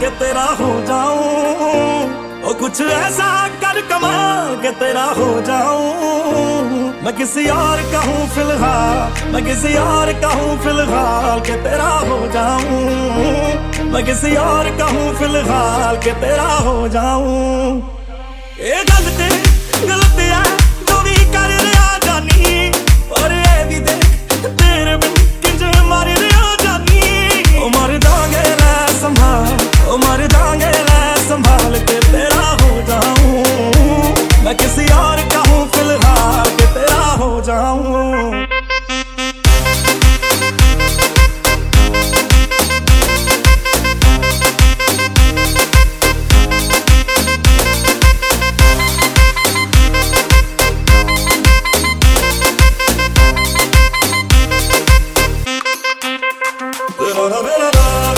के तेरा हो जाऊँ। ओ, कुछ ऐसा कर कमाल के तेरा हो जाऊँ। मैं किसी और का हूँ फ़िलहाल, मैं किसी और का हूँ फ़िलहाल के तेरा हो जाऊँ। मैं किसी और का हूँ फ़िलहाल के तेरा हो जाऊँ। ये गलती गलती है। oh da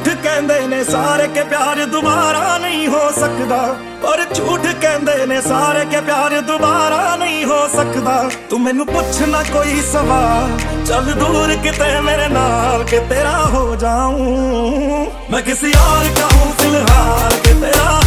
ਝੂਠ ਕਹਿੰਦੇ ਨੇ ਸਾਰੇ ਕਿ ਪਿਆਰ ਦੁਬਾਰਾ ਨਹੀਂ ਹੋ ਸਕਦਾ। ਪਰ ਝੂਠ ਕਹਿੰਦੇ ਨੇ ਸਾਰੇ ਕਿ ਪਿਆਰ ਦੁਬਾਰਾ ਨਹੀਂ ਹੋ ਸਕਦਾ। ਤੂੰ ਮੈਨੂੰ ਪੁੱਛ ਨਾ ਕੋਈ ਸਵਾਲ। ਚੱਲ ਦੂਰ ਕਿਤੇ ਮੇਰੇ ਨਾਲ ਕਿ ਤੇਰਾ ਹੋ ਜਾਉਂ ਮੈਂ ਕਿਸੇ ਯਾਰ ਕਾ ਹੂੰ ਫਿਲਹਾਲ ਕਿ ਤੇਰਾ